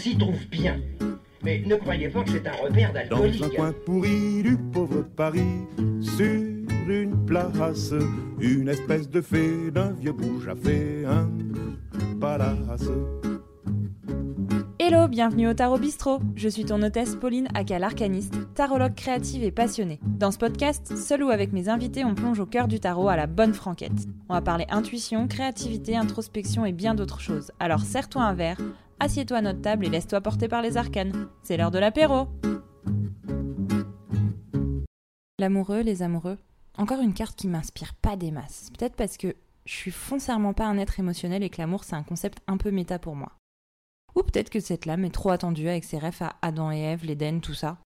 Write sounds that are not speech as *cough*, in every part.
s'y trouve bien. Mais ne croyez pas que c'est un repère Dans un d'alcoolique. coin pourri du pauvre Paris, sur une place, une espèce de fée d'un vieux bouge a fait un palace. Hello, bienvenue au Tarot Bistrot. Je suis ton hôtesse Pauline aka l'arcaniste, tarologue créative et passionnée. Dans ce podcast, seul ou avec mes invités, on plonge au cœur du tarot à la bonne franquette. On va parler intuition, créativité, introspection et bien d'autres choses. Alors serre-toi un verre, assieds-toi à notre table et laisse-toi porter par les arcanes. C'est l'heure de l'apéro. L'amoureux, les amoureux. Encore une carte qui m'inspire pas des masses. Peut-être parce que je suis foncièrement pas un être émotionnel et que l'amour c'est un concept un peu méta pour moi. Ou peut-être que cette lame est trop attendue avec ses refs à Adam et Ève, l'Éden, tout ça.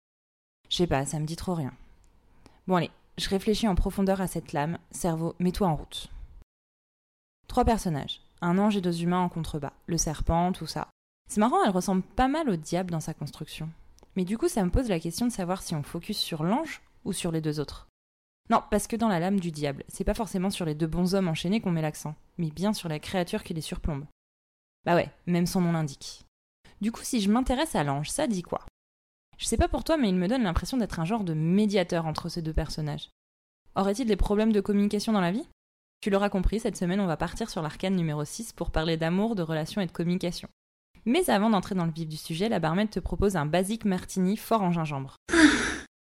Je sais pas, ça me dit trop rien. Bon allez, je réfléchis en profondeur à cette lame. Cerveau, mets-toi en route. Trois personnages. Un ange et deux humains en contrebas. Le serpent, tout ça. C'est marrant, elle ressemble pas mal au diable dans sa construction. Mais du coup, ça me pose la question de savoir si on focus sur l'ange ou sur les deux autres. Non, parce que dans la lame du diable, c'est pas forcément sur les deux bons hommes enchaînés qu'on met l'accent, mais bien sur la créature qui les surplombe. Bah ouais, même son nom l'indique. Du coup, si je m'intéresse à l'ange, ça dit quoi? Je sais pas pour toi, mais il me donne l'impression d'être un genre de médiateur entre ces deux personnages. Aurait-il des problèmes de communication dans la vie? Tu l'auras compris, cette semaine, on va partir sur l'arcane numéro 6 pour parler d'amour, de relations et de communication. Mais avant d'entrer dans le vif du sujet, la barmaid te propose un basique martini fort en gingembre.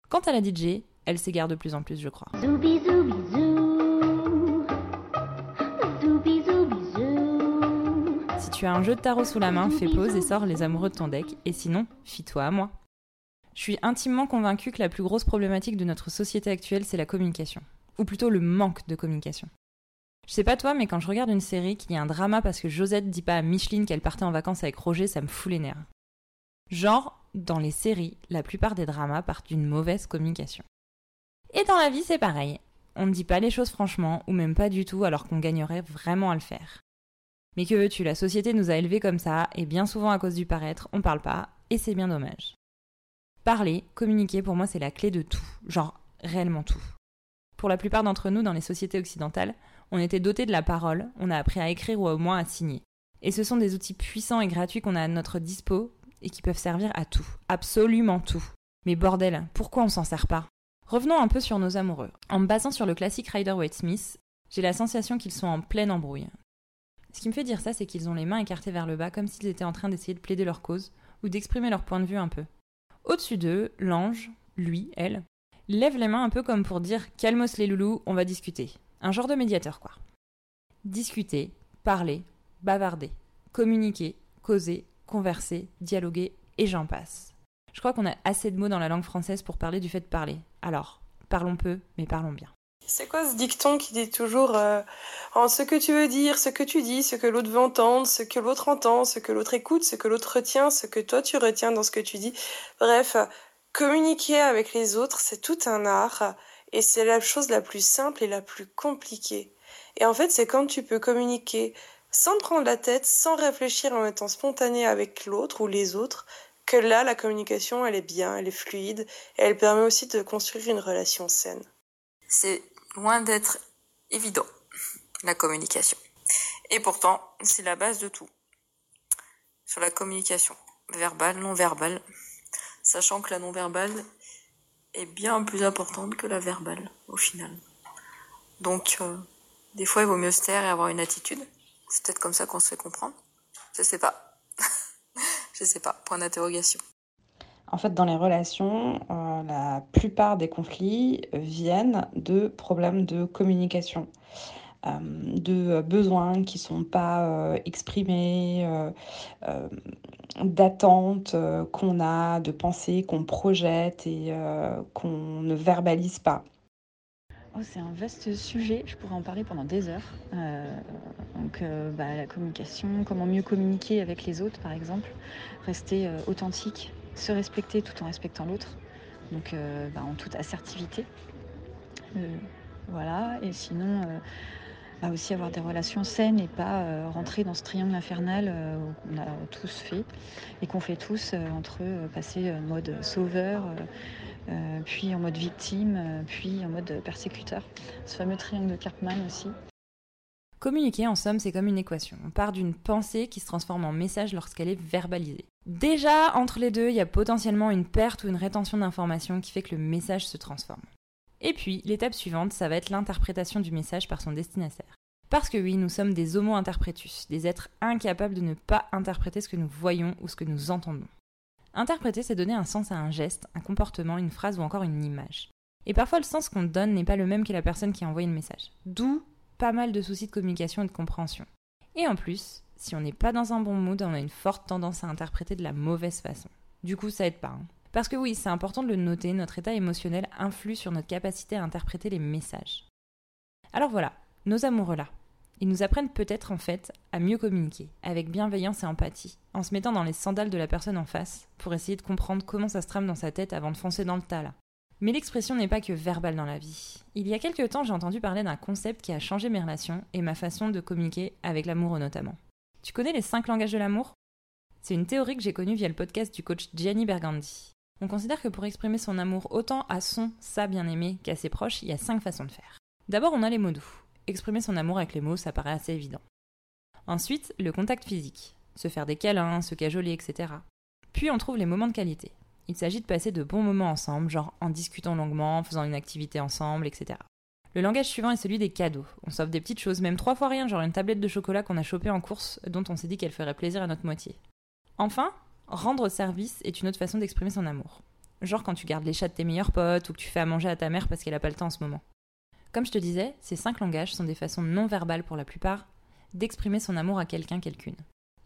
Quant à la DJ, elle s'égare de plus en plus, je crois. Tu as un jeu de tarot sous la main, fais pause et sors les amoureux de ton deck, et sinon, fie-toi à moi. Je suis intimement convaincue que la plus grosse problématique de notre société actuelle, c'est la communication. Ou plutôt le manque de communication. Je sais pas toi, mais quand je regarde une série qui a un drama parce que Josette dit pas à Micheline qu'elle partait en vacances avec Roger, ça me fout les nerfs. Genre, dans les séries, la plupart des dramas partent d'une mauvaise communication. Et dans la vie, c'est pareil. On ne dit pas les choses franchement, ou même pas du tout, alors qu'on gagnerait vraiment à le faire. Mais que veux-tu, la société nous a élevés comme ça, et bien souvent à cause du paraître, on parle pas, et c'est bien dommage. Parler, communiquer, pour moi, c'est la clé de tout. Genre, réellement tout. Pour la plupart d'entre nous, dans les sociétés occidentales, on était dotés de la parole, on a appris à écrire ou au moins à signer. Et ce sont des outils puissants et gratuits qu'on a à notre dispo, et qui peuvent servir à tout. Absolument tout. Mais bordel, pourquoi on s'en sert pas? Revenons un peu sur nos amoureux. En me basant sur le classique Rider-Waite-Smith, j'ai la sensation qu'ils sont en pleine embrouille. Ce qui me fait dire ça, c'est qu'ils ont les mains écartées vers le bas comme s'ils étaient en train d'essayer de plaider leur cause ou d'exprimer leur point de vue un peu. Au-dessus d'eux, l'ange, lui, elle, lève les mains un peu comme pour dire calmos les loulous, on va discuter. Un genre de médiateur quoi. Discuter, parler, bavarder, communiquer, causer, converser, dialoguer et j'en passe. Je crois qu'on a assez de mots dans la langue française pour parler du fait de parler. Alors, parlons peu, mais parlons bien. C'est quoi ce dicton qui dit toujours euh, en ce que tu veux dire, ce que tu dis, ce que l'autre veut entendre, ce que l'autre entend, ce que l'autre écoute, ce que l'autre retient, ce que toi tu retiens dans ce que tu dis? Bref, communiquer avec les autres, c'est tout un art et c'est la chose la plus simple et la plus compliquée. Et en fait, c'est quand tu peux communiquer sans prendre la tête, sans réfléchir en étant spontané avec l'autre ou les autres, que là, la communication, elle est bien, elle est fluide et elle permet aussi de construire une relation saine. Loin d'être évident, la communication. Et pourtant, c'est la base de tout. Sur la communication, verbale, non verbale, sachant que la non verbale est bien plus importante que la verbale, au final. Donc, euh, des fois, il vaut mieux se taire et avoir une attitude. C'est peut-être comme ça qu'on se fait comprendre. Je sais pas. *laughs* Je sais pas. Point d'interrogation. En fait, dans les relations, la plupart des conflits viennent de problèmes de communication, euh, de besoins qui ne sont pas euh, exprimés, euh, d'attentes qu'on a, de pensées qu'on projette et qu'on ne verbalise pas. Oh, c'est un vaste sujet, je pourrais en parler pendant des heures. Donc bah, la communication, comment mieux communiquer avec les autres par exemple, rester authentique, se respecter tout en respectant l'autre, donc euh, bah, en toute assertivité. Euh, voilà, et sinon euh, bah, aussi avoir des relations saines et pas rentrer dans ce triangle infernal qu'on a tous fait et qu'on fait tous entre passer en mode sauveur. puis en mode victime, puis en mode persécuteur. Ce fameux triangle de Karpman aussi. Communiquer, en somme, c'est comme une équation. On part d'une pensée qui se transforme en message lorsqu'elle est verbalisée. Déjà, entre les deux, il y a potentiellement une perte ou une rétention d'informations qui fait que le message se transforme. Et puis, l'étape suivante, ça va être l'interprétation du message par son destinataire. Parce que oui, nous sommes des homo interpretus, des êtres incapables de ne pas interpréter ce que nous voyons ou ce que nous entendons. Interpréter, c'est donner un sens à un geste, un comportement, une phrase ou encore une image. Et parfois, le sens qu'on donne n'est pas le même que la personne qui a envoyé le message. D'où pas mal de soucis de communication et de compréhension. Et en plus, si on n'est pas dans un bon mood, on a une forte tendance à interpréter de la mauvaise façon. Du coup, ça aide pas. Hein. Parce que oui, c'est important de le noter, notre état émotionnel influe sur notre capacité à interpréter les messages. Alors voilà, nos amoureux-là. Ils nous apprennent peut-être en fait à mieux communiquer, avec bienveillance et empathie, en se mettant dans les sandales de la personne en face, pour essayer de comprendre comment ça se trame dans sa tête avant de foncer dans le tas là. Mais l'expression n'est pas que verbale dans la vie. Il y a quelques temps, j'ai entendu parler d'un concept qui a changé mes relations et ma façon de communiquer avec l'amour notamment. Tu connais les cinq langages de l'amour? C'est une théorie que j'ai connue via le podcast du coach Gianni Bergandi. On considère que pour exprimer son amour autant à son, sa bien-aimé qu'à ses proches, il y a cinq façons de faire. D'abord, on a les mots doux. Exprimer son amour avec les mots, ça paraît assez évident. Ensuite, le contact physique. Se faire des câlins, se cajoler, etc. Puis on trouve les moments de qualité. Il s'agit de passer de bons moments ensemble, genre en discutant longuement, en faisant une activité ensemble, etc. Le langage suivant est celui des cadeaux. On s'offre des petites choses, même trois fois rien, genre une tablette de chocolat qu'on a chopée en course, dont on s'est dit qu'elle ferait plaisir à notre moitié. Enfin, rendre service est une autre façon d'exprimer son amour. Genre quand tu gardes les chats de tes meilleurs potes ou que tu fais à manger à ta mère parce qu'elle a pas le temps en ce moment. Comme je te disais, ces cinq langages sont des façons non verbales pour la plupart d'exprimer son amour à quelqu'un, quelqu'une.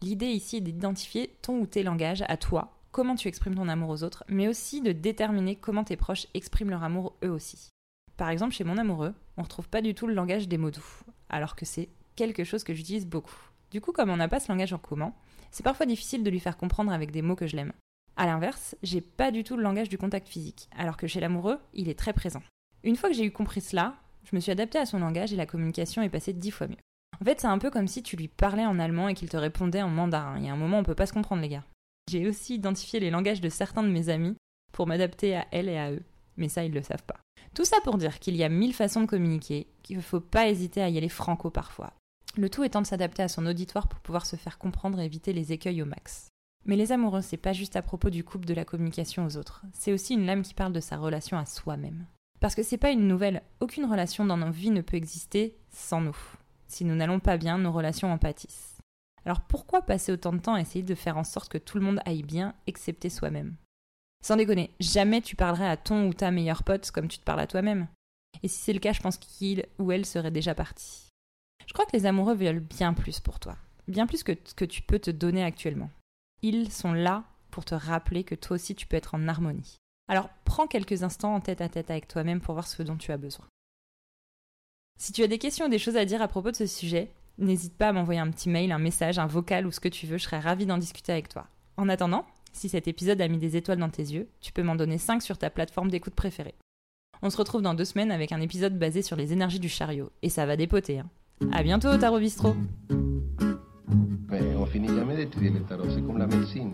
L'idée ici est d'identifier ton ou tes langages à toi, comment tu exprimes ton amour aux autres, mais aussi de déterminer comment tes proches expriment leur amour eux aussi. Par exemple, chez mon amoureux, on ne retrouve pas du tout le langage des mots doux, alors que c'est quelque chose que j'utilise beaucoup. Du coup, comme on n'a pas ce langage en commun, c'est parfois difficile de lui faire comprendre avec des mots que je l'aime. A l'inverse, j'ai pas du tout le langage du contact physique, alors que chez l'amoureux, il est très présent. Une fois que j'ai eu compris cela, je me suis adaptée à son langage et la communication est passée dix fois mieux. En fait, c'est un peu comme si tu lui parlais en allemand et qu'il te répondait en mandarin. Il y a un moment, on peut pas se comprendre, les gars. J'ai aussi identifié les langages de certains de mes amis pour m'adapter à elles et à eux. Mais ça, ils le savent pas. Tout ça pour dire qu'il y a mille façons de communiquer, qu'il ne faut pas hésiter à y aller franco parfois. Le tout étant de s'adapter à son auditoire pour pouvoir se faire comprendre et éviter les écueils au max. Mais les amoureux, c'est pas juste à propos du couple de la communication aux autres, c'est aussi une lame qui parle de sa relation à soi-même. Parce que c'est pas une nouvelle, aucune relation dans nos vies ne peut exister sans nous. Si nous n'allons pas bien, nos relations en pâtissent. Alors pourquoi passer autant de temps à essayer de faire en sorte que tout le monde aille bien, excepté soi-même? Sans déconner, jamais tu parlerais à ton ou ta meilleure pote comme tu te parles à toi-même. Et si c'est le cas, je pense qu'il ou elle serait déjà parti. Je crois que les amoureux veulent bien plus pour toi, bien plus que ce que tu peux te donner actuellement. Ils sont là pour te rappeler que toi aussi tu peux être en harmonie. Alors prends quelques instants en tête à tête avec toi-même pour voir ce dont tu as besoin. Si tu as des questions ou des choses à dire à propos de ce sujet, n'hésite pas à m'envoyer un petit mail, un message, un vocal ou ce que tu veux, je serais ravie d'en discuter avec toi. En attendant, si cet épisode a mis des étoiles dans tes yeux, tu peux m'en donner 5 sur ta plateforme d'écoute préférée. On se retrouve dans deux semaines avec un épisode basé sur les énergies du chariot, et ça va dépoter. Hein. À bientôt, Tarot Bistro Mais on finit jamais d'étudier le tarot, c'est comme la médecine.